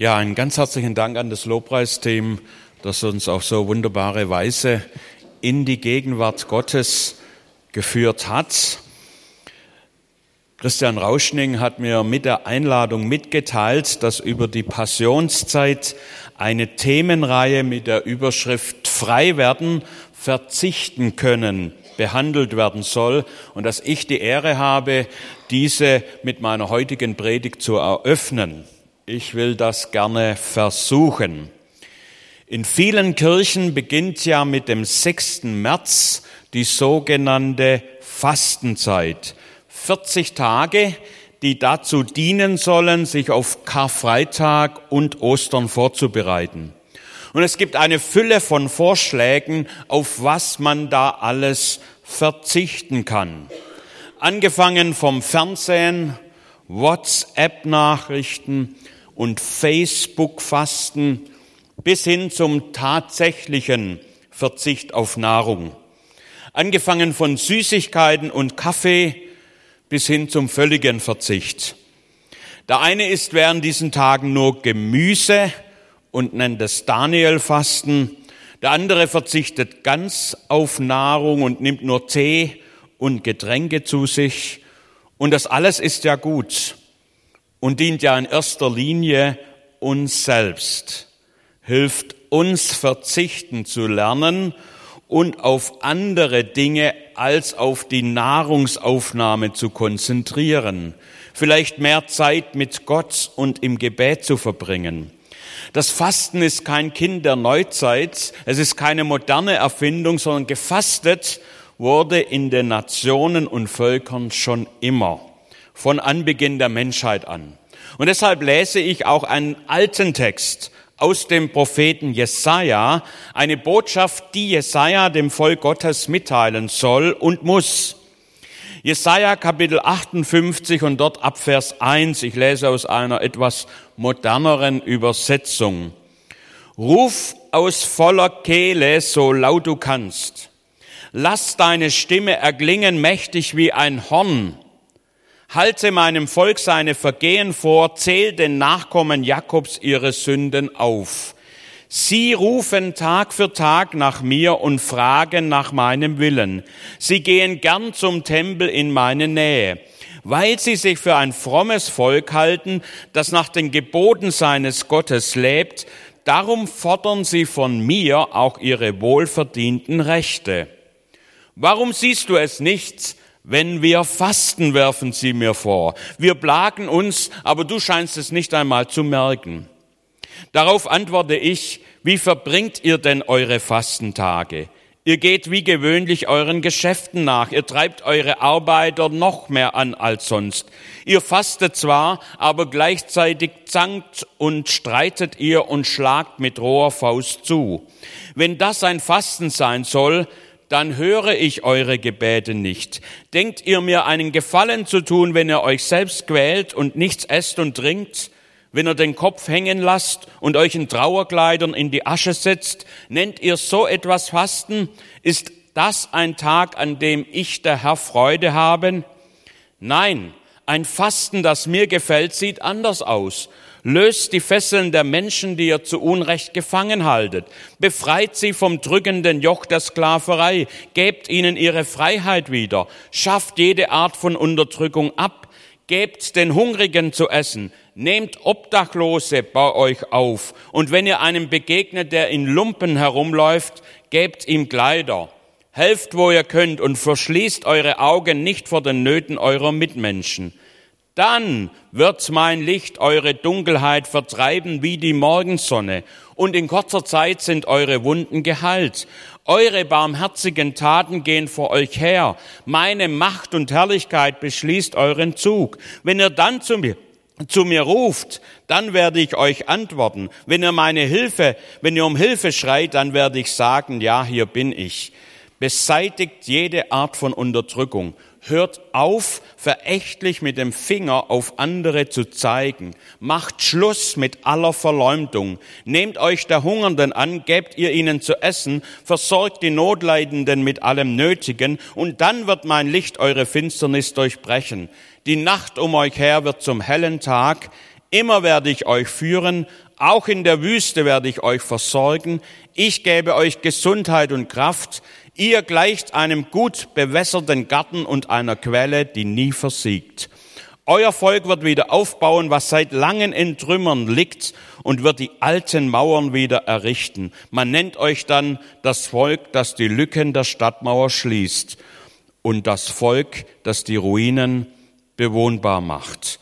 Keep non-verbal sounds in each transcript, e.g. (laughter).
Ja, einen ganz herzlichen Dank an das Lobpreisteam, das uns auf so wunderbare Weise in die Gegenwart Gottes geführt hat. Christian Rauschning hat mir mit der Einladung mitgeteilt, dass über die Passionszeit eine Themenreihe mit der Überschrift Frei werden, verzichten können behandelt werden soll und dass ich die Ehre habe, diese mit meiner heutigen Predigt zu eröffnen. Ich will das gerne versuchen. In vielen Kirchen beginnt ja mit dem 6. März die sogenannte Fastenzeit. 40 Tage, die dazu dienen sollen, sich auf Karfreitag und Ostern vorzubereiten. Und es gibt eine Fülle von Vorschlägen, auf was man da alles verzichten kann. Angefangen vom Fernsehen, WhatsApp-Nachrichten, und Facebook-Fasten bis hin zum tatsächlichen Verzicht auf Nahrung. Angefangen von Süßigkeiten und Kaffee bis hin zum völligen Verzicht. Der eine isst während diesen Tagen nur Gemüse und nennt es Daniel-Fasten. Der andere verzichtet ganz auf Nahrung und nimmt nur Tee und Getränke zu sich. Und das alles ist ja gut und dient ja in erster Linie uns selbst, hilft uns verzichten zu lernen und auf andere Dinge als auf die Nahrungsaufnahme zu konzentrieren, vielleicht mehr Zeit mit Gott und im Gebet zu verbringen. Das Fasten ist kein Kind der Neuzeit, es ist keine moderne Erfindung, sondern gefastet wurde in den Nationen und Völkern schon immer von Anbeginn der Menschheit an. Und deshalb lese ich auch einen alten Text aus dem Propheten Jesaja, eine Botschaft, die Jesaja dem Volk Gottes mitteilen soll und muss. Jesaja Kapitel 58 und dort ab Vers 1. Ich lese aus einer etwas moderneren Übersetzung. Ruf aus voller Kehle, so laut du kannst. Lass deine Stimme erklingen mächtig wie ein Horn halte meinem Volk seine Vergehen vor, zähl den Nachkommen Jakobs ihre Sünden auf. Sie rufen Tag für Tag nach mir und fragen nach meinem Willen. Sie gehen gern zum Tempel in meine Nähe. Weil sie sich für ein frommes Volk halten, das nach den Geboten seines Gottes lebt, darum fordern sie von mir auch ihre wohlverdienten Rechte. Warum siehst du es nicht? Wenn wir fasten, werfen sie mir vor. Wir plagen uns, aber du scheinst es nicht einmal zu merken. Darauf antworte ich, wie verbringt ihr denn eure Fastentage? Ihr geht wie gewöhnlich euren Geschäften nach, ihr treibt eure Arbeiter noch mehr an als sonst. Ihr fastet zwar, aber gleichzeitig zankt und streitet ihr und schlagt mit roher Faust zu. Wenn das ein Fasten sein soll, dann höre ich eure Gebete nicht. Denkt ihr mir einen Gefallen zu tun, wenn ihr euch selbst quält und nichts esst und trinkt? Wenn ihr den Kopf hängen lasst und euch in Trauerkleidern in die Asche setzt? Nennt ihr so etwas Fasten? Ist das ein Tag, an dem ich der Herr Freude habe? Nein, ein Fasten, das mir gefällt, sieht anders aus. Löst die Fesseln der Menschen, die ihr zu Unrecht gefangen haltet. Befreit sie vom drückenden Joch der Sklaverei. Gebt ihnen ihre Freiheit wieder. Schafft jede Art von Unterdrückung ab. Gebt den Hungrigen zu essen. Nehmt Obdachlose bei euch auf. Und wenn ihr einem begegnet, der in Lumpen herumläuft, gebt ihm Kleider. Helft, wo ihr könnt und verschließt eure Augen nicht vor den Nöten eurer Mitmenschen. Dann wird mein Licht eure Dunkelheit vertreiben wie die Morgensonne, und in kurzer Zeit sind eure Wunden geheilt. Eure barmherzigen Taten gehen vor euch her. Meine Macht und Herrlichkeit beschließt euren Zug. Wenn ihr dann zu mir zu mir ruft, dann werde ich euch antworten. Wenn ihr meine Hilfe, wenn ihr um Hilfe schreit, dann werde ich sagen, ja, hier bin ich. Beseitigt jede Art von Unterdrückung hört auf, verächtlich mit dem Finger auf andere zu zeigen. Macht Schluss mit aller Verleumdung. Nehmt euch der Hungernden an, gebt ihr ihnen zu essen, versorgt die Notleidenden mit allem Nötigen, und dann wird mein Licht eure Finsternis durchbrechen. Die Nacht um euch her wird zum hellen Tag, Immer werde ich euch führen, auch in der Wüste werde ich euch versorgen. Ich gebe euch Gesundheit und Kraft. Ihr gleicht einem gut bewässerten Garten und einer Quelle, die nie versiegt. Euer Volk wird wieder aufbauen, was seit langen in Trümmern liegt und wird die alten Mauern wieder errichten. Man nennt euch dann das Volk, das die Lücken der Stadtmauer schließt und das Volk, das die Ruinen bewohnbar macht.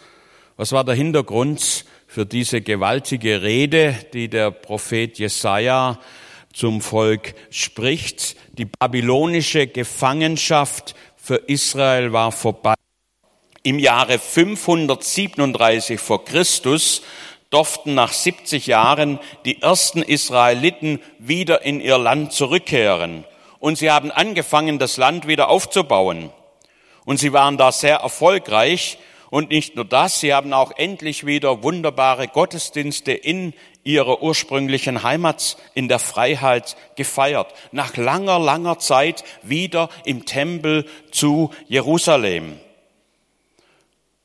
Was war der Hintergrund für diese gewaltige Rede, die der Prophet Jesaja zum Volk spricht? Die babylonische Gefangenschaft für Israel war vorbei. Im Jahre 537 vor Christus durften nach 70 Jahren die ersten Israeliten wieder in ihr Land zurückkehren. Und sie haben angefangen, das Land wieder aufzubauen. Und sie waren da sehr erfolgreich. Und nicht nur das, sie haben auch endlich wieder wunderbare Gottesdienste in ihrer ursprünglichen Heimat in der Freiheit gefeiert. Nach langer, langer Zeit wieder im Tempel zu Jerusalem.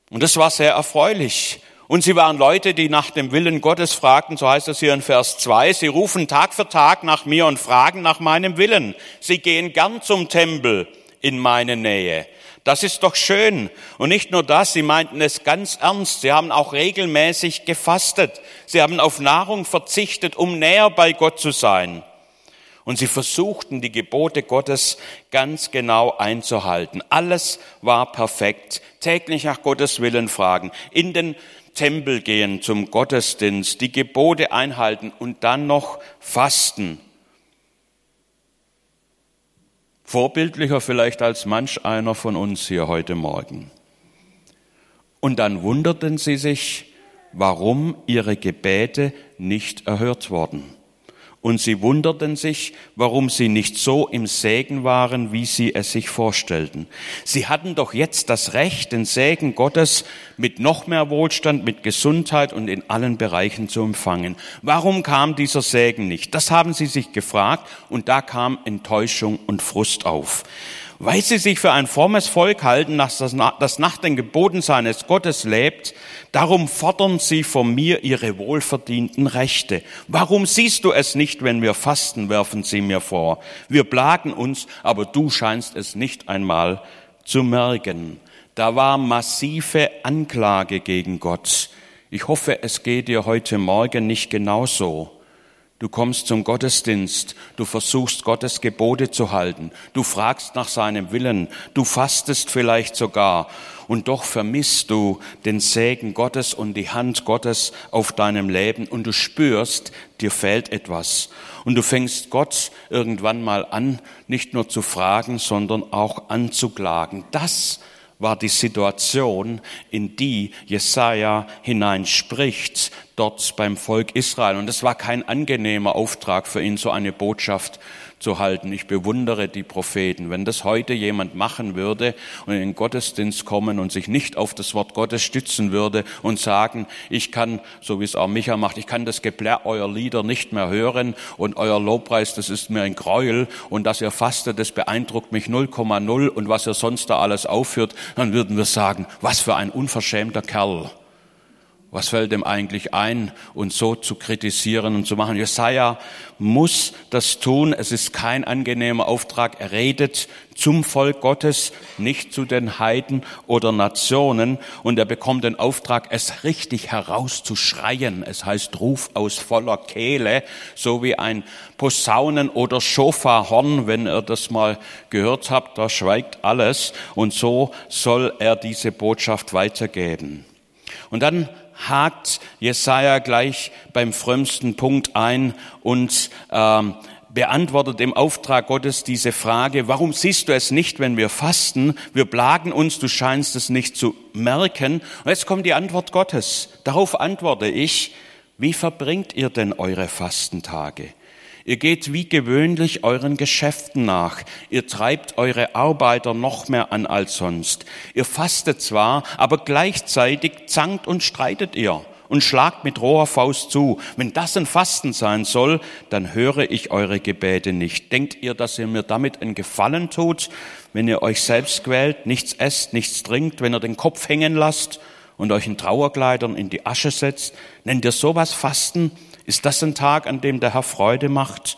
Und das war sehr erfreulich. Und sie waren Leute, die nach dem Willen Gottes fragten, so heißt es hier in Vers 2, sie rufen Tag für Tag nach mir und fragen nach meinem Willen. Sie gehen gern zum Tempel in meine Nähe. Das ist doch schön. Und nicht nur das, sie meinten es ganz ernst. Sie haben auch regelmäßig gefastet. Sie haben auf Nahrung verzichtet, um näher bei Gott zu sein. Und sie versuchten, die Gebote Gottes ganz genau einzuhalten. Alles war perfekt. Täglich nach Gottes Willen fragen, in den Tempel gehen zum Gottesdienst, die Gebote einhalten und dann noch fasten. Vorbildlicher vielleicht als manch einer von uns hier heute Morgen. Und dann wunderten sie sich, warum ihre Gebete nicht erhört wurden und sie wunderten sich, warum sie nicht so im Segen waren, wie sie es sich vorstellten. Sie hatten doch jetzt das Recht, den Segen Gottes mit noch mehr Wohlstand, mit Gesundheit und in allen Bereichen zu empfangen. Warum kam dieser Segen nicht? Das haben sie sich gefragt und da kam Enttäuschung und Frust auf weil sie sich für ein frommes Volk halten, das nach den Geboten seines Gottes lebt, darum fordern sie von mir ihre wohlverdienten Rechte. Warum siehst du es nicht, wenn wir fasten, werfen sie mir vor. Wir plagen uns, aber du scheinst es nicht einmal zu merken. Da war massive Anklage gegen Gott. Ich hoffe, es geht dir heute Morgen nicht genauso. Du kommst zum Gottesdienst, du versuchst Gottes Gebote zu halten, du fragst nach seinem Willen, du fastest vielleicht sogar. Und doch vermisst du den Segen Gottes und die Hand Gottes auf deinem Leben. Und du spürst, dir fehlt etwas. Und du fängst Gott irgendwann mal an, nicht nur zu fragen, sondern auch anzuklagen. Das war die Situation, in die Jesaja hineinspricht, dort beim Volk Israel. Und es war kein angenehmer Auftrag für ihn, so eine Botschaft zu halten. Ich bewundere die Propheten. Wenn das heute jemand machen würde und in den Gottesdienst kommen und sich nicht auf das Wort Gottes stützen würde und sagen, ich kann, so wie es auch Micha macht, ich kann das Geplär eurer Lieder nicht mehr hören und euer Lobpreis, das ist mir ein Gräuel und dass ihr fastet, das beeindruckt mich 0,0 und was ihr sonst da alles aufführt, dann würden wir sagen, was für ein unverschämter Kerl. Was fällt dem eigentlich ein, uns so zu kritisieren und zu machen? Jesaja muss das tun. Es ist kein angenehmer Auftrag. Er redet zum Volk Gottes, nicht zu den Heiden oder Nationen. Und er bekommt den Auftrag, es richtig herauszuschreien. Es heißt Ruf aus voller Kehle, so wie ein Posaunen- oder Schofahorn, wenn ihr das mal gehört habt, da schweigt alles. Und so soll er diese Botschaft weitergeben. Und dann hakt Jesaja gleich beim frömmsten Punkt ein und ähm, beantwortet im Auftrag Gottes diese Frage, warum siehst du es nicht, wenn wir fasten? Wir plagen uns, du scheinst es nicht zu merken. Und jetzt kommt die Antwort Gottes. Darauf antworte ich, wie verbringt ihr denn eure Fastentage? Ihr geht wie gewöhnlich euren Geschäften nach. Ihr treibt eure Arbeiter noch mehr an als sonst. Ihr fastet zwar, aber gleichzeitig zankt und streitet ihr und schlagt mit roher Faust zu. Wenn das ein Fasten sein soll, dann höre ich eure Gebete nicht. Denkt ihr, dass ihr mir damit einen Gefallen tut, wenn ihr euch selbst quält, nichts esst, nichts trinkt, wenn ihr den Kopf hängen lasst und euch in Trauerkleidern in die Asche setzt? Nennt ihr sowas Fasten? Ist das ein Tag, an dem der Herr Freude macht?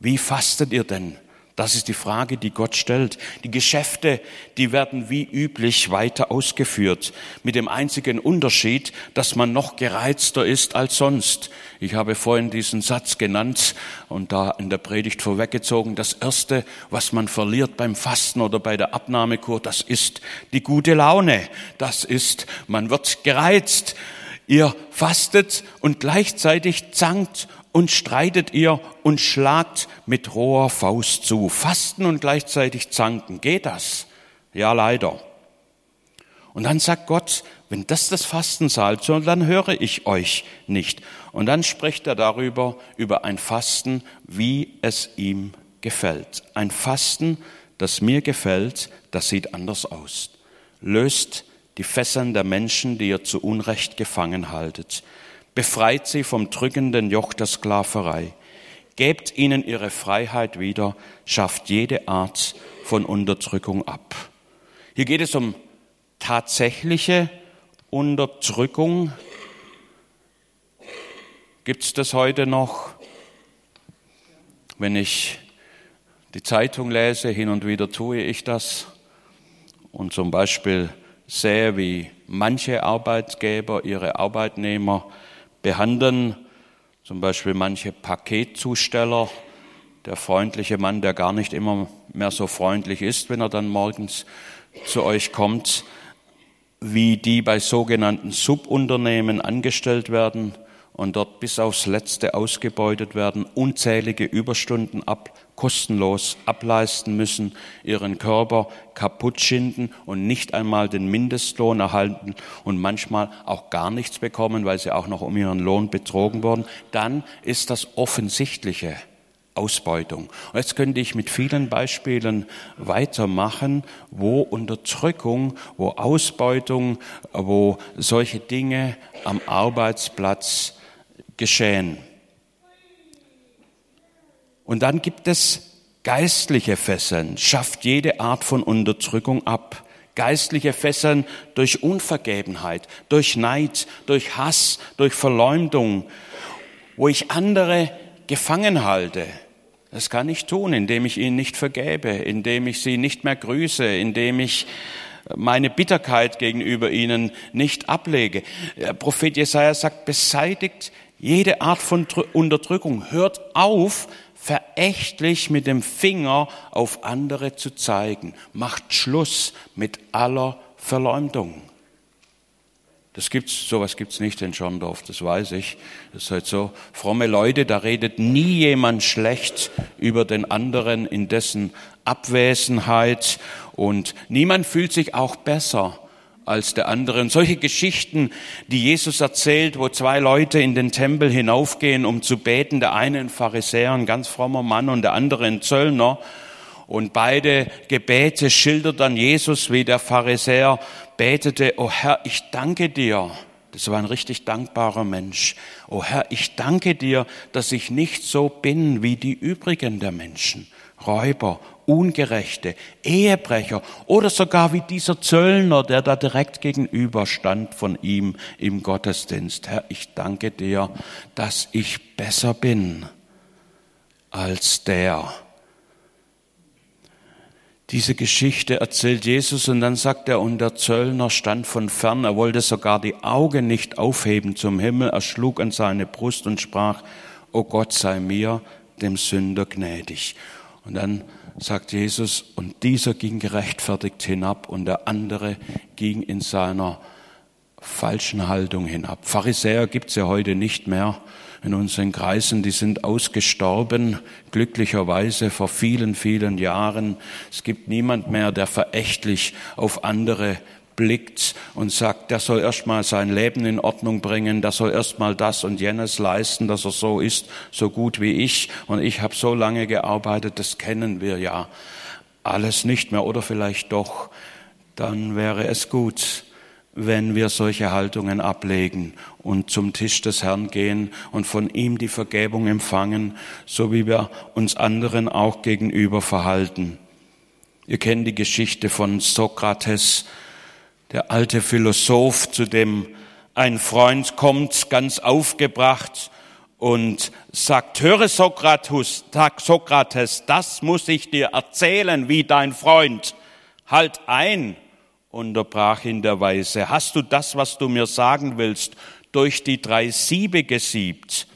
Wie fastet ihr denn? Das ist die Frage, die Gott stellt. Die Geschäfte, die werden wie üblich weiter ausgeführt, mit dem einzigen Unterschied, dass man noch gereizter ist als sonst. Ich habe vorhin diesen Satz genannt und da in der Predigt vorweggezogen. Das Erste, was man verliert beim Fasten oder bei der Abnahmekur, das ist die gute Laune. Das ist, man wird gereizt. Ihr fastet und gleichzeitig zankt und streitet ihr und schlagt mit roher Faust zu. Fasten und gleichzeitig zanken. Geht das? Ja, leider. Und dann sagt Gott, wenn das das Fasten zahlt, dann höre ich euch nicht. Und dann spricht er darüber, über ein Fasten, wie es ihm gefällt. Ein Fasten, das mir gefällt, das sieht anders aus. Löst die Fesseln der Menschen, die ihr zu Unrecht gefangen haltet befreit sie vom drückenden Joch der Sklaverei, gebt ihnen ihre Freiheit wieder, schafft jede Art von Unterdrückung ab. Hier geht es um tatsächliche Unterdrückung. Gibt es das heute noch? Wenn ich die Zeitung lese, hin und wieder tue ich das und zum Beispiel sehe, wie manche Arbeitgeber ihre Arbeitnehmer behandeln, zum Beispiel manche Paketzusteller, der freundliche Mann, der gar nicht immer mehr so freundlich ist, wenn er dann morgens zu euch kommt, wie die bei sogenannten Subunternehmen angestellt werden und dort bis aufs Letzte ausgebeutet werden, unzählige Überstunden ab, kostenlos ableisten müssen, ihren Körper kaputt schinden und nicht einmal den Mindestlohn erhalten und manchmal auch gar nichts bekommen, weil sie auch noch um ihren Lohn betrogen wurden, dann ist das offensichtliche Ausbeutung. Und jetzt könnte ich mit vielen Beispielen weitermachen, wo Unterdrückung, wo Ausbeutung, wo solche Dinge am Arbeitsplatz geschehen. Und dann gibt es geistliche Fesseln, schafft jede Art von Unterdrückung ab. Geistliche Fesseln durch Unvergebenheit, durch Neid, durch Hass, durch Verleumdung, wo ich andere gefangen halte. Das kann ich tun, indem ich ihnen nicht vergebe, indem ich sie nicht mehr grüße, indem ich meine Bitterkeit gegenüber ihnen nicht ablege. Der Prophet Jesaja sagt, beseitigt jede Art von Unterdrückung. Hört auf, verächtlich mit dem Finger auf andere zu zeigen. Macht Schluss mit aller Verleumdung. Das gibt's, sowas gibt's nicht in Schorndorf, das weiß ich. Das ist halt so. Fromme Leute, da redet nie jemand schlecht über den anderen in dessen Abwesenheit und niemand fühlt sich auch besser, als der andere. Und solche Geschichten, die Jesus erzählt, wo zwei Leute in den Tempel hinaufgehen, um zu beten, der eine ein Pharisäer, ein ganz frommer Mann und der andere ein Zöllner. Und beide Gebete schildert dann Jesus, wie der Pharisäer betete, oh Herr, ich danke dir. Das war ein richtig dankbarer Mensch. Oh Herr, ich danke dir, dass ich nicht so bin wie die übrigen der Menschen. Räuber, Ungerechte, Ehebrecher oder sogar wie dieser Zöllner, der da direkt gegenüber stand von ihm im Gottesdienst. Herr, ich danke dir, dass ich besser bin als der. Diese Geschichte erzählt Jesus und dann sagt er, und der Zöllner stand von fern, er wollte sogar die Augen nicht aufheben zum Himmel, er schlug an seine Brust und sprach, O Gott sei mir, dem Sünder gnädig. Und dann sagt Jesus, und dieser ging gerechtfertigt hinab und der andere ging in seiner falschen Haltung hinab. Pharisäer gibt's ja heute nicht mehr in unseren Kreisen, die sind ausgestorben, glücklicherweise vor vielen, vielen Jahren. Es gibt niemand mehr, der verächtlich auf andere blickt und sagt, der soll erstmal sein Leben in Ordnung bringen, der soll erstmal das und jenes leisten, dass er so ist, so gut wie ich und ich habe so lange gearbeitet, das kennen wir ja alles nicht mehr oder vielleicht doch, dann wäre es gut, wenn wir solche Haltungen ablegen und zum Tisch des Herrn gehen und von ihm die Vergebung empfangen, so wie wir uns anderen auch gegenüber verhalten. Ihr kennt die Geschichte von Sokrates, Der alte Philosoph, zu dem ein Freund kommt, ganz aufgebracht und sagt, höre Sokrates, sag Sokrates, das muss ich dir erzählen, wie dein Freund. Halt ein, unterbrach ihn der Weise. Hast du das, was du mir sagen willst, durch die drei Siebe gesiebt?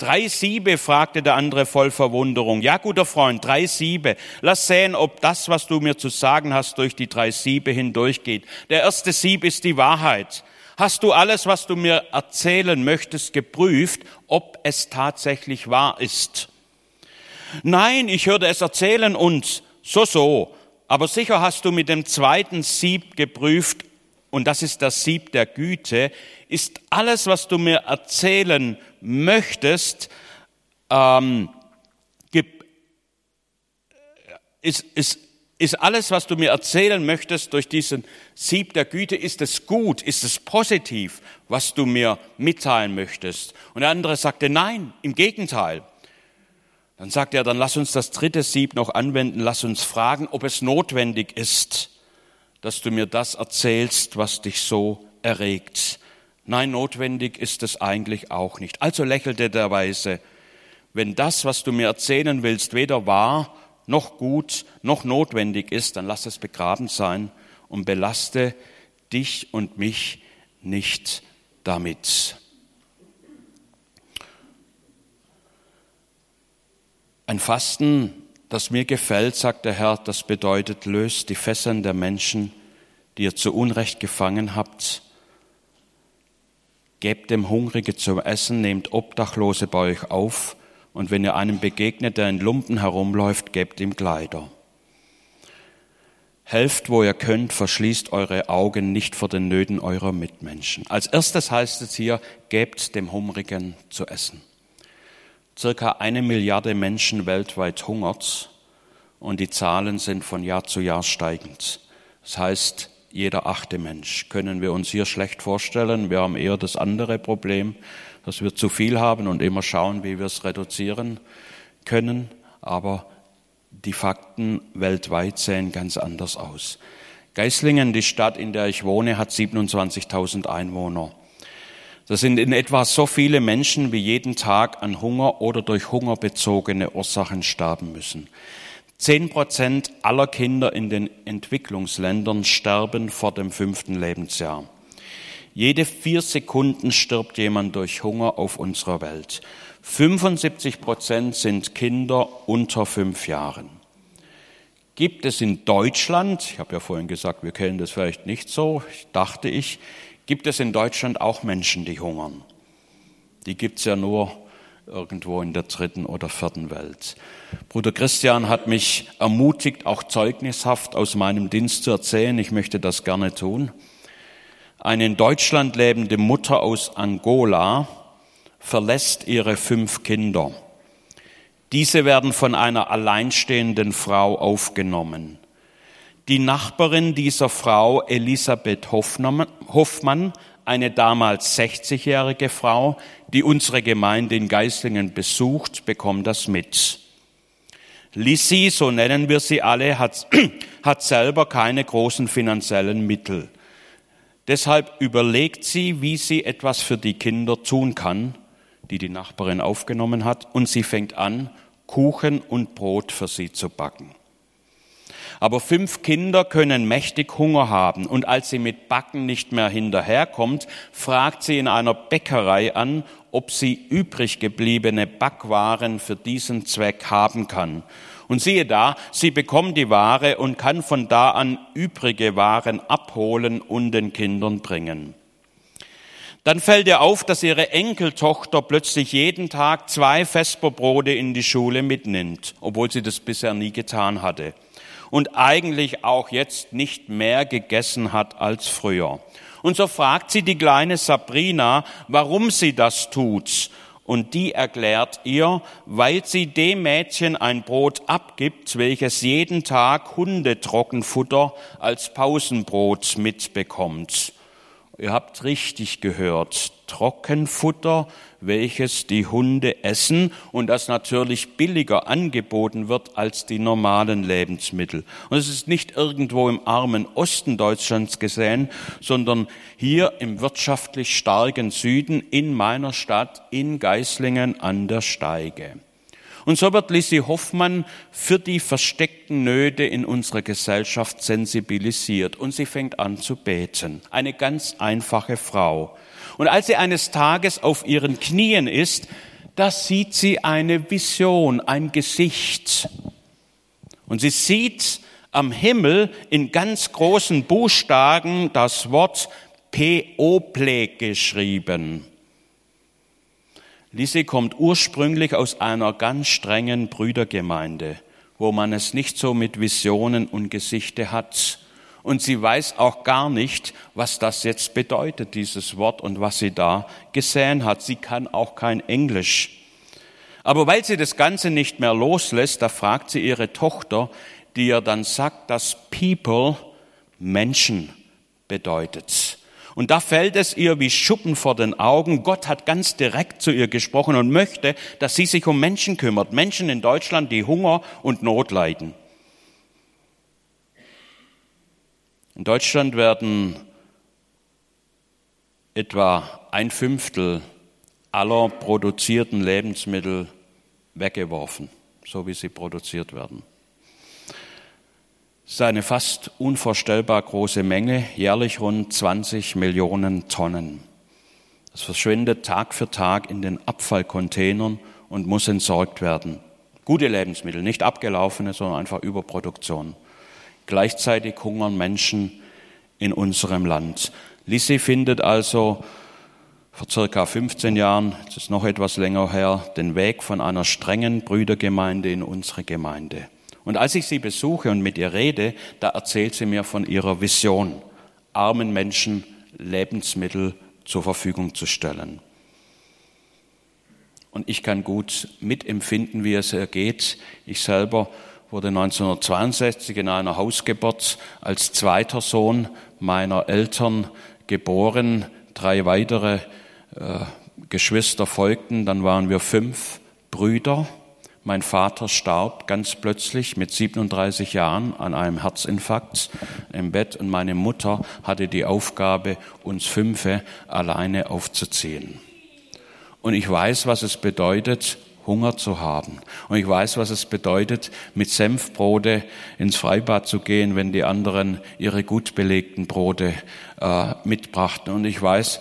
Drei Siebe, fragte der andere voll Verwunderung. Ja, guter Freund, drei Siebe. Lass sehen, ob das, was du mir zu sagen hast, durch die drei Siebe hindurchgeht. Der erste Sieb ist die Wahrheit. Hast du alles, was du mir erzählen möchtest, geprüft, ob es tatsächlich wahr ist? Nein, ich hörte es erzählen und so, so. Aber sicher hast du mit dem zweiten Sieb geprüft, und das ist das Sieb der Güte, ist alles, was du mir erzählen möchtest, ähm, ist, ist, ist alles, was du mir erzählen möchtest durch diesen Sieb der Güte, ist es gut, ist es positiv, was du mir mitteilen möchtest? Und der andere sagte, nein, im Gegenteil. Dann sagt er, dann lass uns das dritte Sieb noch anwenden, lass uns fragen, ob es notwendig ist, dass du mir das erzählst, was dich so erregt. Nein, notwendig ist es eigentlich auch nicht. Also lächelte der Weise, wenn das, was du mir erzählen willst, weder wahr noch gut, noch notwendig ist, dann lass es begraben sein und belaste dich und mich nicht damit. Ein Fasten, das mir gefällt, sagt der Herr, das bedeutet, löst die Fesseln der Menschen, die ihr zu Unrecht gefangen habt. Gebt dem Hungrige zum Essen, nehmt Obdachlose bei euch auf und wenn ihr einem begegnet, der in Lumpen herumläuft, gebt ihm Kleider. Helft, wo ihr könnt, verschließt eure Augen nicht vor den Nöten eurer Mitmenschen. Als erstes heißt es hier, gebt dem Hungrigen zu essen. Circa eine Milliarde Menschen weltweit hungert und die Zahlen sind von Jahr zu Jahr steigend. Das heißt, jeder achte Mensch können wir uns hier schlecht vorstellen. Wir haben eher das andere Problem, dass wir zu viel haben und immer schauen, wie wir es reduzieren können. Aber die Fakten weltweit sehen ganz anders aus. Geislingen, die Stadt, in der ich wohne, hat 27.000 Einwohner. Das sind in etwa so viele Menschen, wie jeden Tag an Hunger oder durch Hunger bezogene Ursachen sterben müssen. Zehn Prozent aller Kinder in den Entwicklungsländern sterben vor dem fünften Lebensjahr. Jede vier Sekunden stirbt jemand durch Hunger auf unserer Welt. 75 Prozent sind Kinder unter fünf Jahren. Gibt es in Deutschland, ich habe ja vorhin gesagt, wir kennen das vielleicht nicht so, dachte ich, gibt es in Deutschland auch Menschen, die hungern? Die gibt es ja nur irgendwo in der dritten oder vierten Welt. Bruder Christian hat mich ermutigt, auch zeugnishaft aus meinem Dienst zu erzählen. Ich möchte das gerne tun. Eine in Deutschland lebende Mutter aus Angola verlässt ihre fünf Kinder. Diese werden von einer alleinstehenden Frau aufgenommen. Die Nachbarin dieser Frau, Elisabeth Hoffmann, eine damals 60-jährige Frau, die unsere Gemeinde in Geislingen besucht, bekommt das mit. Lissy, so nennen wir sie alle, hat, (clears throat) hat selber keine großen finanziellen Mittel. Deshalb überlegt sie, wie sie etwas für die Kinder tun kann, die die Nachbarin aufgenommen hat, und sie fängt an, Kuchen und Brot für sie zu backen. Aber fünf Kinder können mächtig Hunger haben, und als sie mit Backen nicht mehr hinterherkommt, fragt sie in einer Bäckerei an, ob sie übrig gebliebene Backwaren für diesen Zweck haben kann. Und siehe da, sie bekommt die Ware und kann von da an übrige Waren abholen und den Kindern bringen. Dann fällt ihr auf, dass ihre Enkeltochter plötzlich jeden Tag zwei Vesperbrote in die Schule mitnimmt, obwohl sie das bisher nie getan hatte. Und eigentlich auch jetzt nicht mehr gegessen hat als früher. Und so fragt sie die kleine Sabrina, warum sie das tut und die erklärt ihr, weil sie dem Mädchen ein Brot abgibt, welches jeden Tag Hundetrockenfutter als Pausenbrot mitbekommt. Ihr habt richtig gehört. Trockenfutter, welches die Hunde essen und das natürlich billiger angeboten wird als die normalen Lebensmittel. Und es ist nicht irgendwo im armen Osten Deutschlands gesehen, sondern hier im wirtschaftlich starken Süden in meiner Stadt in Geislingen an der Steige. Und so wird Lissy Hoffmann für die versteckten Nöte in unserer Gesellschaft sensibilisiert und sie fängt an zu beten. Eine ganz einfache Frau. Und als sie eines Tages auf ihren Knien ist, da sieht sie eine Vision, ein Gesicht. Und sie sieht am Himmel in ganz großen Buchstaben das Wort People geschrieben. Lise kommt ursprünglich aus einer ganz strengen Brüdergemeinde, wo man es nicht so mit Visionen und Gesichte hat. Und sie weiß auch gar nicht, was das jetzt bedeutet, dieses Wort und was sie da gesehen hat. Sie kann auch kein Englisch. Aber weil sie das Ganze nicht mehr loslässt, da fragt sie ihre Tochter, die ihr dann sagt, dass People Menschen bedeutet. Und da fällt es ihr wie Schuppen vor den Augen. Gott hat ganz direkt zu ihr gesprochen und möchte, dass sie sich um Menschen kümmert. Menschen in Deutschland, die Hunger und Not leiden. In Deutschland werden etwa ein Fünftel aller produzierten Lebensmittel weggeworfen, so wie sie produziert werden. Das ist eine fast unvorstellbar große Menge, jährlich rund 20 Millionen Tonnen. Das verschwindet Tag für Tag in den Abfallcontainern und muss entsorgt werden. Gute Lebensmittel, nicht abgelaufene, sondern einfach Überproduktion. Gleichzeitig hungern Menschen in unserem Land. Lissy findet also vor circa 15 Jahren, das ist noch etwas länger her, den Weg von einer strengen Brüdergemeinde in unsere Gemeinde. Und als ich sie besuche und mit ihr rede, da erzählt sie mir von ihrer Vision, armen Menschen Lebensmittel zur Verfügung zu stellen. Und ich kann gut mitempfinden, wie es ihr geht. Ich selber wurde 1962 in einer Hausgeburt als zweiter Sohn meiner Eltern geboren. Drei weitere äh, Geschwister folgten, dann waren wir fünf Brüder. Mein Vater starb ganz plötzlich mit 37 Jahren an einem Herzinfarkt im Bett und meine Mutter hatte die Aufgabe, uns Fünfe alleine aufzuziehen. Und ich weiß, was es bedeutet, Hunger zu haben. Und ich weiß, was es bedeutet, mit Senfbrote ins Freibad zu gehen, wenn die anderen ihre gut belegten Brote äh, mitbrachten. Und ich weiß,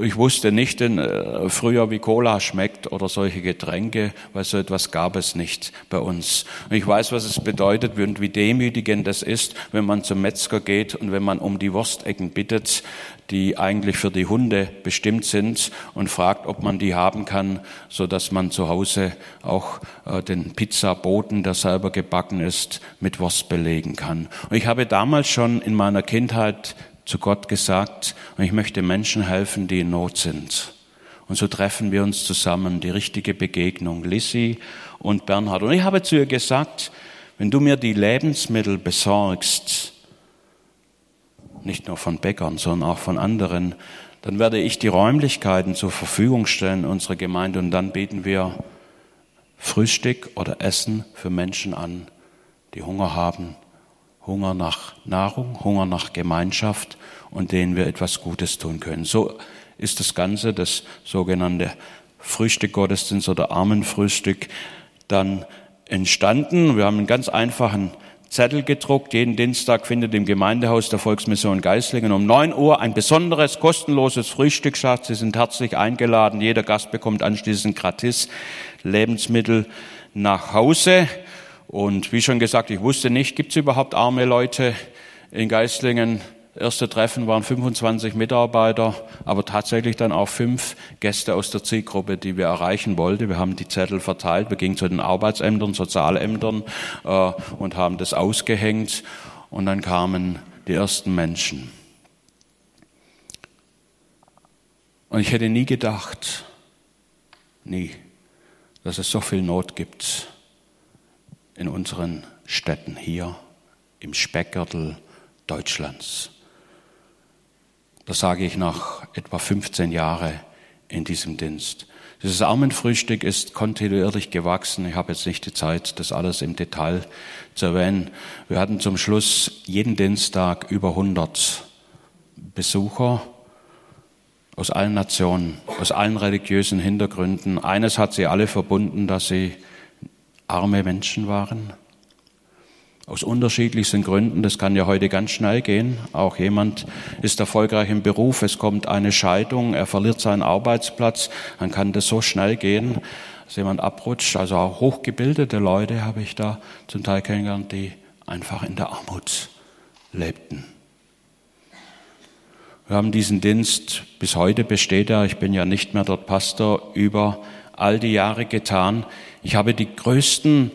ich wusste nicht denn, äh, früher, wie Cola schmeckt oder solche Getränke, weil so etwas gab es nicht bei uns. Und ich weiß, was es bedeutet und wie demütigend das ist, wenn man zum Metzger geht und wenn man um die Wurstecken bittet, die eigentlich für die Hunde bestimmt sind und fragt, ob man die haben kann, so dass man zu Hause auch äh, den Pizzaboten, der selber gebacken ist, mit Wurst belegen kann. Und ich habe damals schon in meiner Kindheit zu Gott gesagt, und ich möchte Menschen helfen, die in Not sind. Und so treffen wir uns zusammen, die richtige Begegnung, Lissy und Bernhard. Und ich habe zu ihr gesagt, wenn du mir die Lebensmittel besorgst, nicht nur von Bäckern, sondern auch von anderen, dann werde ich die Räumlichkeiten zur Verfügung stellen in unserer Gemeinde und dann bieten wir Frühstück oder Essen für Menschen an, die Hunger haben Hunger nach Nahrung, Hunger nach Gemeinschaft und denen wir etwas Gutes tun können. So ist das Ganze, das sogenannte Frühstück Gottesdienst oder Armenfrühstück, dann entstanden. Wir haben einen ganz einfachen Zettel gedruckt. Jeden Dienstag findet im Gemeindehaus der Volksmission Geislingen um 9 Uhr ein besonderes, kostenloses Frühstück statt. Sie sind herzlich eingeladen. Jeder Gast bekommt anschließend gratis Lebensmittel nach Hause. Und wie schon gesagt, ich wusste nicht, gibt es überhaupt arme Leute in Geislingen? Erste Treffen waren 25 Mitarbeiter, aber tatsächlich dann auch fünf Gäste aus der Zielgruppe, die wir erreichen wollten. Wir haben die Zettel verteilt, wir gingen zu den Arbeitsämtern, Sozialämtern äh, und haben das ausgehängt und dann kamen die ersten Menschen. Und ich hätte nie gedacht, nie, dass es so viel Not gibt in unseren Städten hier im Speckgürtel Deutschlands. Das sage ich nach etwa 15 Jahren in diesem Dienst. Dieses Armenfrühstück ist kontinuierlich gewachsen. Ich habe jetzt nicht die Zeit, das alles im Detail zu erwähnen. Wir hatten zum Schluss jeden Dienstag über 100 Besucher aus allen Nationen, aus allen religiösen Hintergründen. Eines hat sie alle verbunden, dass sie arme Menschen waren. Aus unterschiedlichsten Gründen. Das kann ja heute ganz schnell gehen. Auch jemand ist erfolgreich im Beruf. Es kommt eine Scheidung. Er verliert seinen Arbeitsplatz. Dann kann das so schnell gehen, dass jemand abrutscht. Also auch hochgebildete Leute habe ich da zum Teil kennengelernt, die einfach in der Armut lebten. Wir haben diesen Dienst, bis heute besteht er, ich bin ja nicht mehr dort Pastor, über all die Jahre getan. Ich habe die größten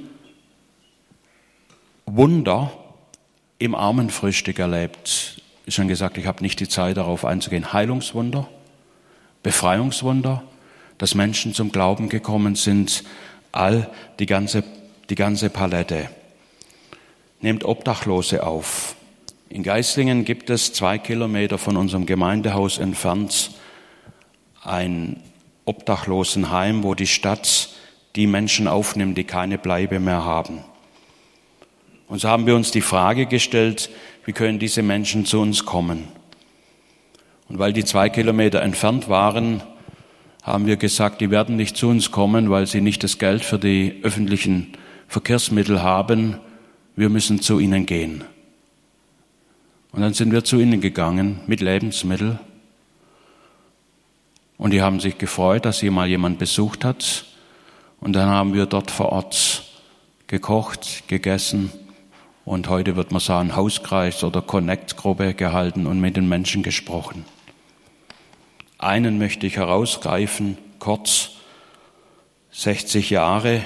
Wunder im Armenfrühstück erlebt. Ich schon gesagt, ich habe nicht die Zeit darauf einzugehen. Heilungswunder, Befreiungswunder, dass Menschen zum Glauben gekommen sind, all die ganze, die ganze Palette. Nehmt Obdachlose auf. In Geislingen gibt es zwei Kilometer von unserem Gemeindehaus entfernt ein Obdachlosenheim, wo die Stadt die Menschen aufnimmt, die keine Bleibe mehr haben. Und so haben wir uns die Frage gestellt, wie können diese Menschen zu uns kommen? Und weil die zwei Kilometer entfernt waren, haben wir gesagt, die werden nicht zu uns kommen, weil sie nicht das Geld für die öffentlichen Verkehrsmittel haben. Wir müssen zu ihnen gehen. Und dann sind wir zu ihnen gegangen mit Lebensmitteln. Und die haben sich gefreut, dass hier mal jemand besucht hat. Und dann haben wir dort vor Ort gekocht, gegessen. Und heute wird man sagen, Hauskreis oder Connect-Gruppe gehalten und mit den Menschen gesprochen. Einen möchte ich herausgreifen, kurz, 60 Jahre.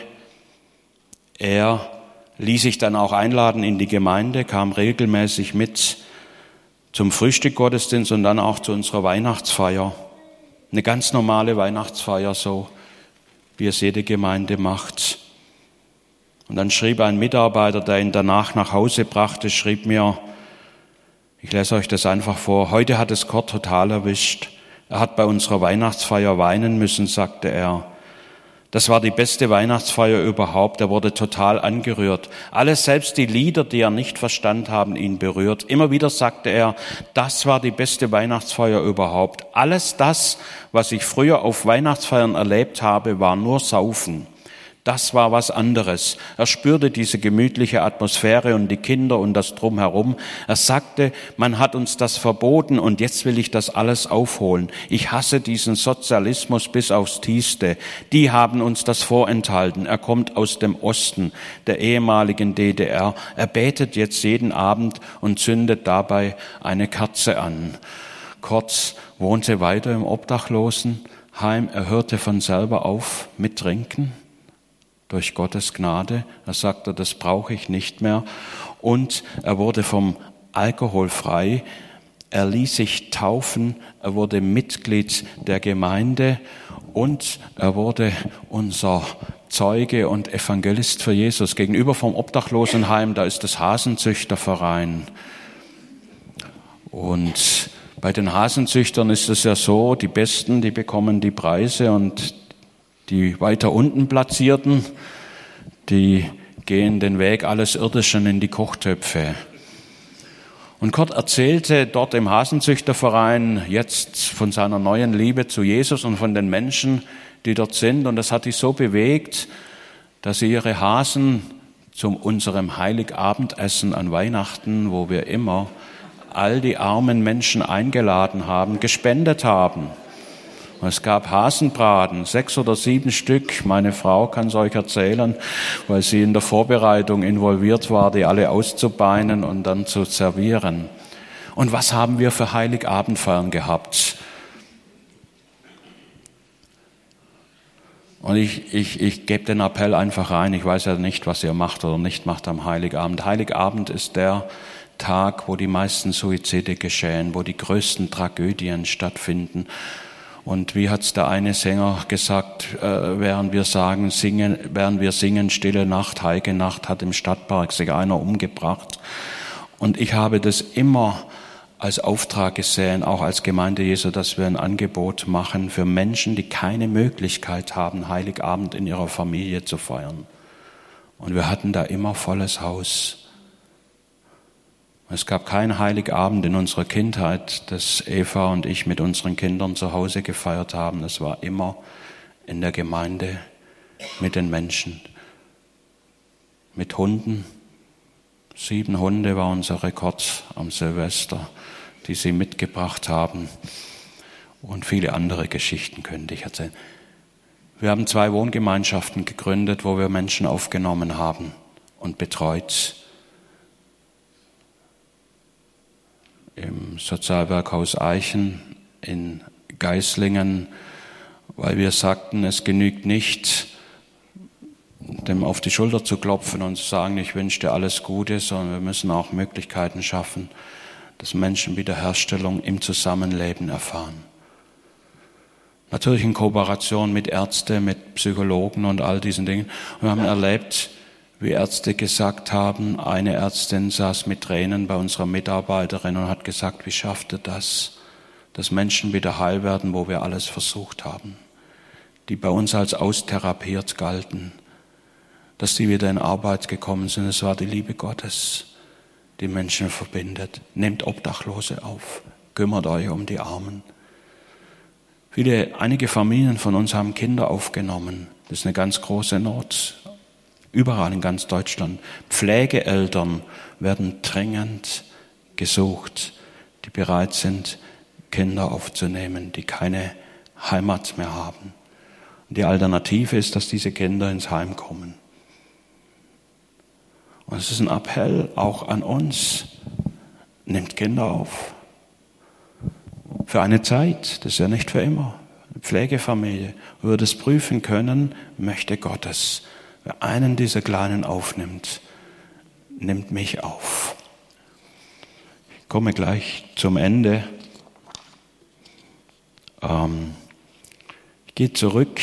Er ließ sich dann auch einladen in die Gemeinde, kam regelmäßig mit zum Frühstück Gottesdienst und dann auch zu unserer Weihnachtsfeier. Eine ganz normale Weihnachtsfeier, so wie es jede Gemeinde macht. Und dann schrieb ein Mitarbeiter, der ihn danach nach Hause brachte, schrieb mir, ich lese euch das einfach vor, heute hat es Kurt total erwischt. Er hat bei unserer Weihnachtsfeier weinen müssen, sagte er. Das war die beste Weihnachtsfeier überhaupt. Er wurde total angerührt. Alles, selbst die Lieder, die er nicht verstand haben, ihn berührt. Immer wieder sagte er, das war die beste Weihnachtsfeier überhaupt. Alles das, was ich früher auf Weihnachtsfeiern erlebt habe, war nur Saufen. Das war was anderes. Er spürte diese gemütliche Atmosphäre und die Kinder und das Drumherum. Er sagte, man hat uns das verboten und jetzt will ich das alles aufholen. Ich hasse diesen Sozialismus bis aufs Tiefste. Die haben uns das vorenthalten. Er kommt aus dem Osten der ehemaligen DDR. Er betet jetzt jeden Abend und zündet dabei eine Kerze an. Kurz wohnte weiter im Obdachlosenheim. Er hörte von selber auf mit Trinken durch Gottes Gnade. Er sagte, das brauche ich nicht mehr. Und er wurde vom Alkohol frei. Er ließ sich taufen. Er wurde Mitglied der Gemeinde und er wurde unser Zeuge und Evangelist für Jesus. Gegenüber vom Obdachlosenheim, da ist das Hasenzüchterverein. Und bei den Hasenzüchtern ist es ja so, die Besten, die bekommen die Preise und die weiter unten platzierten, die gehen den Weg alles Irdischen in die Kochtöpfe. Und Kurt erzählte dort im Hasenzüchterverein jetzt von seiner neuen Liebe zu Jesus und von den Menschen, die dort sind. Und das hat dich so bewegt, dass sie ihre Hasen zu unserem Heiligabendessen an Weihnachten, wo wir immer all die armen Menschen eingeladen haben, gespendet haben. Es gab Hasenbraten, sechs oder sieben Stück. Meine Frau kann es euch erzählen, weil sie in der Vorbereitung involviert war, die alle auszubeinen und dann zu servieren. Und was haben wir für Heiligabendfeiern gehabt? Und ich, ich, ich gebe den Appell einfach rein. Ich weiß ja nicht, was ihr macht oder nicht macht am Heiligabend. Heiligabend ist der Tag, wo die meisten Suizide geschehen, wo die größten Tragödien stattfinden und wie hat's der eine Sänger gesagt, äh, während wir sagen, singen, während wir singen, Stille Nacht, Heige Nacht, hat im Stadtpark sich einer umgebracht. Und ich habe das immer als Auftrag gesehen, auch als Gemeinde Jesu, dass wir ein Angebot machen für Menschen, die keine Möglichkeit haben, Heiligabend in ihrer Familie zu feiern. Und wir hatten da immer volles Haus. Es gab keinen Heiligabend in unserer Kindheit, dass Eva und ich mit unseren Kindern zu Hause gefeiert haben. Es war immer in der Gemeinde mit den Menschen, mit Hunden. Sieben Hunde war unser Rekord am Silvester die sie mitgebracht haben. Und viele andere Geschichten könnte ich erzählen. Wir haben zwei Wohngemeinschaften gegründet, wo wir Menschen aufgenommen haben und betreut. Im Sozialwerkhaus Eichen in Geislingen, weil wir sagten, es genügt nicht, dem auf die Schulter zu klopfen und zu sagen, ich wünsche dir alles Gute, sondern wir müssen auch Möglichkeiten schaffen, dass Menschen Wiederherstellung im Zusammenleben erfahren. Natürlich in Kooperation mit Ärzten, mit Psychologen und all diesen Dingen. wir haben erlebt, wie Ärzte gesagt haben, eine Ärztin saß mit Tränen bei unserer Mitarbeiterin und hat gesagt, wie schafft ihr das, dass Menschen wieder heil werden, wo wir alles versucht haben, die bei uns als austherapiert galten, dass sie wieder in Arbeit gekommen sind. Es war die Liebe Gottes die Menschen verbindet. Nehmt Obdachlose auf, kümmert euch um die Armen. Viele, einige Familien von uns haben Kinder aufgenommen. Das ist eine ganz große Not. Überall in ganz Deutschland. Pflegeeltern werden dringend gesucht, die bereit sind, Kinder aufzunehmen, die keine Heimat mehr haben. Und die Alternative ist, dass diese Kinder ins Heim kommen. Und es ist ein Appell auch an uns. Nehmt Kinder auf. Für eine Zeit, das ist ja nicht für immer. Eine Pflegefamilie würde es prüfen können, möchte Gottes. Wer einen dieser Kleinen aufnimmt, nimmt mich auf. Ich komme gleich zum Ende. Ähm, ich gehe zurück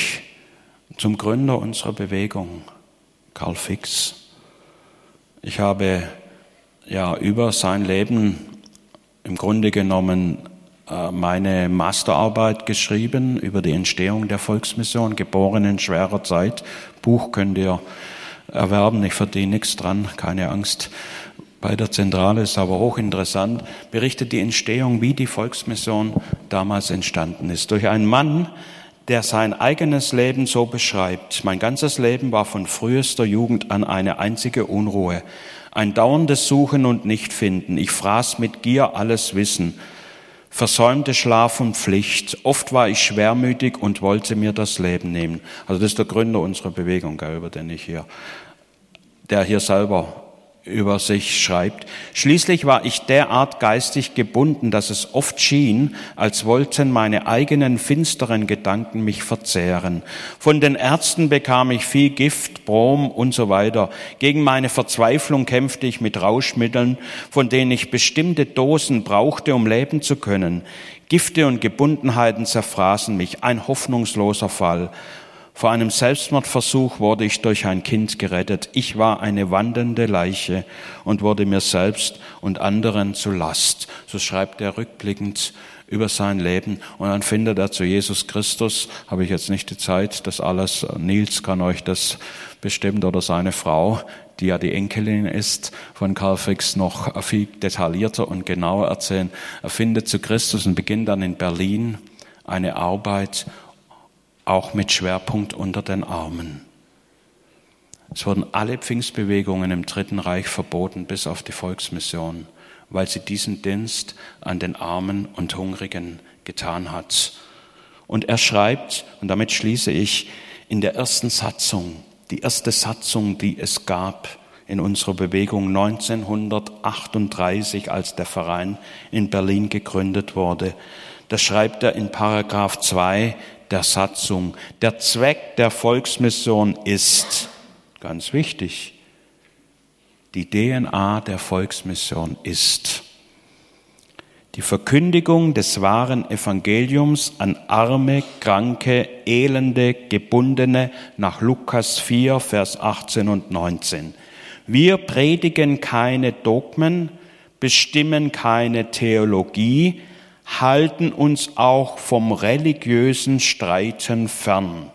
zum Gründer unserer Bewegung, Karl Fix. Ich habe ja über sein Leben im Grunde genommen meine Masterarbeit geschrieben über die Entstehung der Volksmission, geboren in schwerer Zeit. Buch könnt ihr erwerben, ich verdiene nichts dran, keine Angst. Bei der Zentrale ist aber hochinteressant, berichtet die Entstehung, wie die Volksmission damals entstanden ist. Durch einen Mann, der sein eigenes Leben so beschreibt. Mein ganzes Leben war von frühester Jugend an eine einzige Unruhe, ein dauerndes Suchen und Nichtfinden. Ich fraß mit Gier alles Wissen, versäumte Schlaf und Pflicht. Oft war ich schwermütig und wollte mir das Leben nehmen. Also das ist der Gründer unserer Bewegung, über den ich hier, der hier selber über sich schreibt. Schließlich war ich derart geistig gebunden, dass es oft schien, als wollten meine eigenen finsteren Gedanken mich verzehren. Von den Ärzten bekam ich viel Gift, Brom und so weiter. Gegen meine Verzweiflung kämpfte ich mit Rauschmitteln, von denen ich bestimmte Dosen brauchte, um leben zu können. Gifte und Gebundenheiten zerfraßen mich, ein hoffnungsloser Fall. Vor einem Selbstmordversuch wurde ich durch ein Kind gerettet. Ich war eine wandelnde Leiche und wurde mir selbst und anderen zu Last. So schreibt er rückblickend über sein Leben. Und dann findet er zu Jesus Christus, habe ich jetzt nicht die Zeit, das alles, Nils kann euch das bestimmt oder seine Frau, die ja die Enkelin ist von Karl Fix, noch viel detaillierter und genauer erzählen. Er findet zu Christus und beginnt dann in Berlin eine Arbeit auch mit Schwerpunkt unter den Armen. Es wurden alle Pfingstbewegungen im Dritten Reich verboten, bis auf die Volksmission, weil sie diesen Dienst an den Armen und Hungrigen getan hat. Und er schreibt, und damit schließe ich, in der ersten Satzung, die erste Satzung, die es gab in unserer Bewegung 1938, als der Verein in Berlin gegründet wurde, da schreibt er in Paragraph 2, der Satzung. Der Zweck der Volksmission ist, ganz wichtig, die DNA der Volksmission ist die Verkündigung des wahren Evangeliums an arme, kranke, elende, gebundene nach Lukas 4, Vers 18 und 19. Wir predigen keine Dogmen, bestimmen keine Theologie, halten uns auch vom religiösen Streiten fern.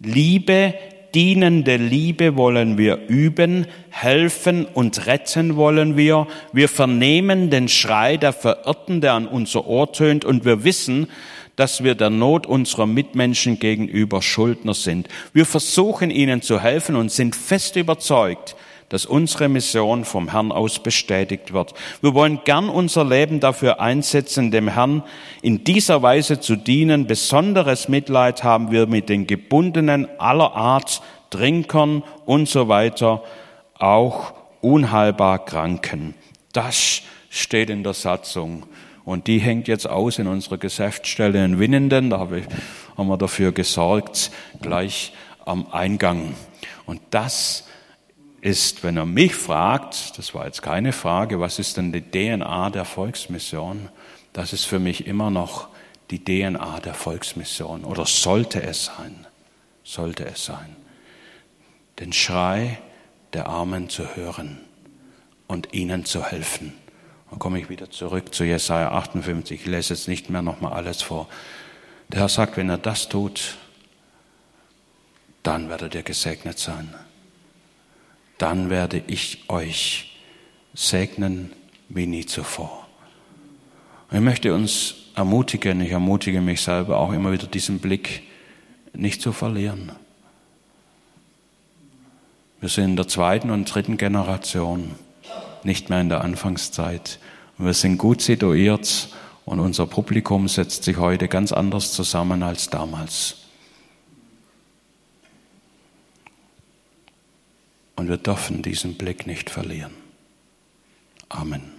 Liebe, dienende Liebe wollen wir üben, helfen und retten wollen wir. Wir vernehmen den Schrei der Verirrten, der an unser Ohr tönt, und wir wissen, dass wir der Not unserer Mitmenschen gegenüber Schuldner sind. Wir versuchen ihnen zu helfen und sind fest überzeugt, dass unsere Mission vom Herrn aus bestätigt wird. Wir wollen gern unser Leben dafür einsetzen, dem Herrn in dieser Weise zu dienen. Besonderes Mitleid haben wir mit den Gebundenen aller Art, Trinkern und so weiter, auch unheilbar Kranken. Das steht in der Satzung. Und die hängt jetzt aus in unserer Geschäftsstelle in Winnenden. Da haben wir dafür gesorgt, gleich am Eingang. Und das ist, wenn er mich fragt, das war jetzt keine Frage, was ist denn die DNA der Volksmission? Das ist für mich immer noch die DNA der Volksmission oder sollte es sein, sollte es sein, den Schrei der Armen zu hören und ihnen zu helfen. Dann komme ich wieder zurück zu Jesaja 58. Ich lese jetzt nicht mehr nochmal alles vor. Der Herr sagt, wenn er das tut, dann werdet ihr gesegnet sein dann werde ich euch segnen wie nie zuvor. Ich möchte uns ermutigen, ich ermutige mich selber auch immer wieder diesen Blick nicht zu verlieren. Wir sind in der zweiten und dritten Generation, nicht mehr in der Anfangszeit. wir sind gut situiert und unser Publikum setzt sich heute ganz anders zusammen als damals. Und wir dürfen diesen Blick nicht verlieren. Amen.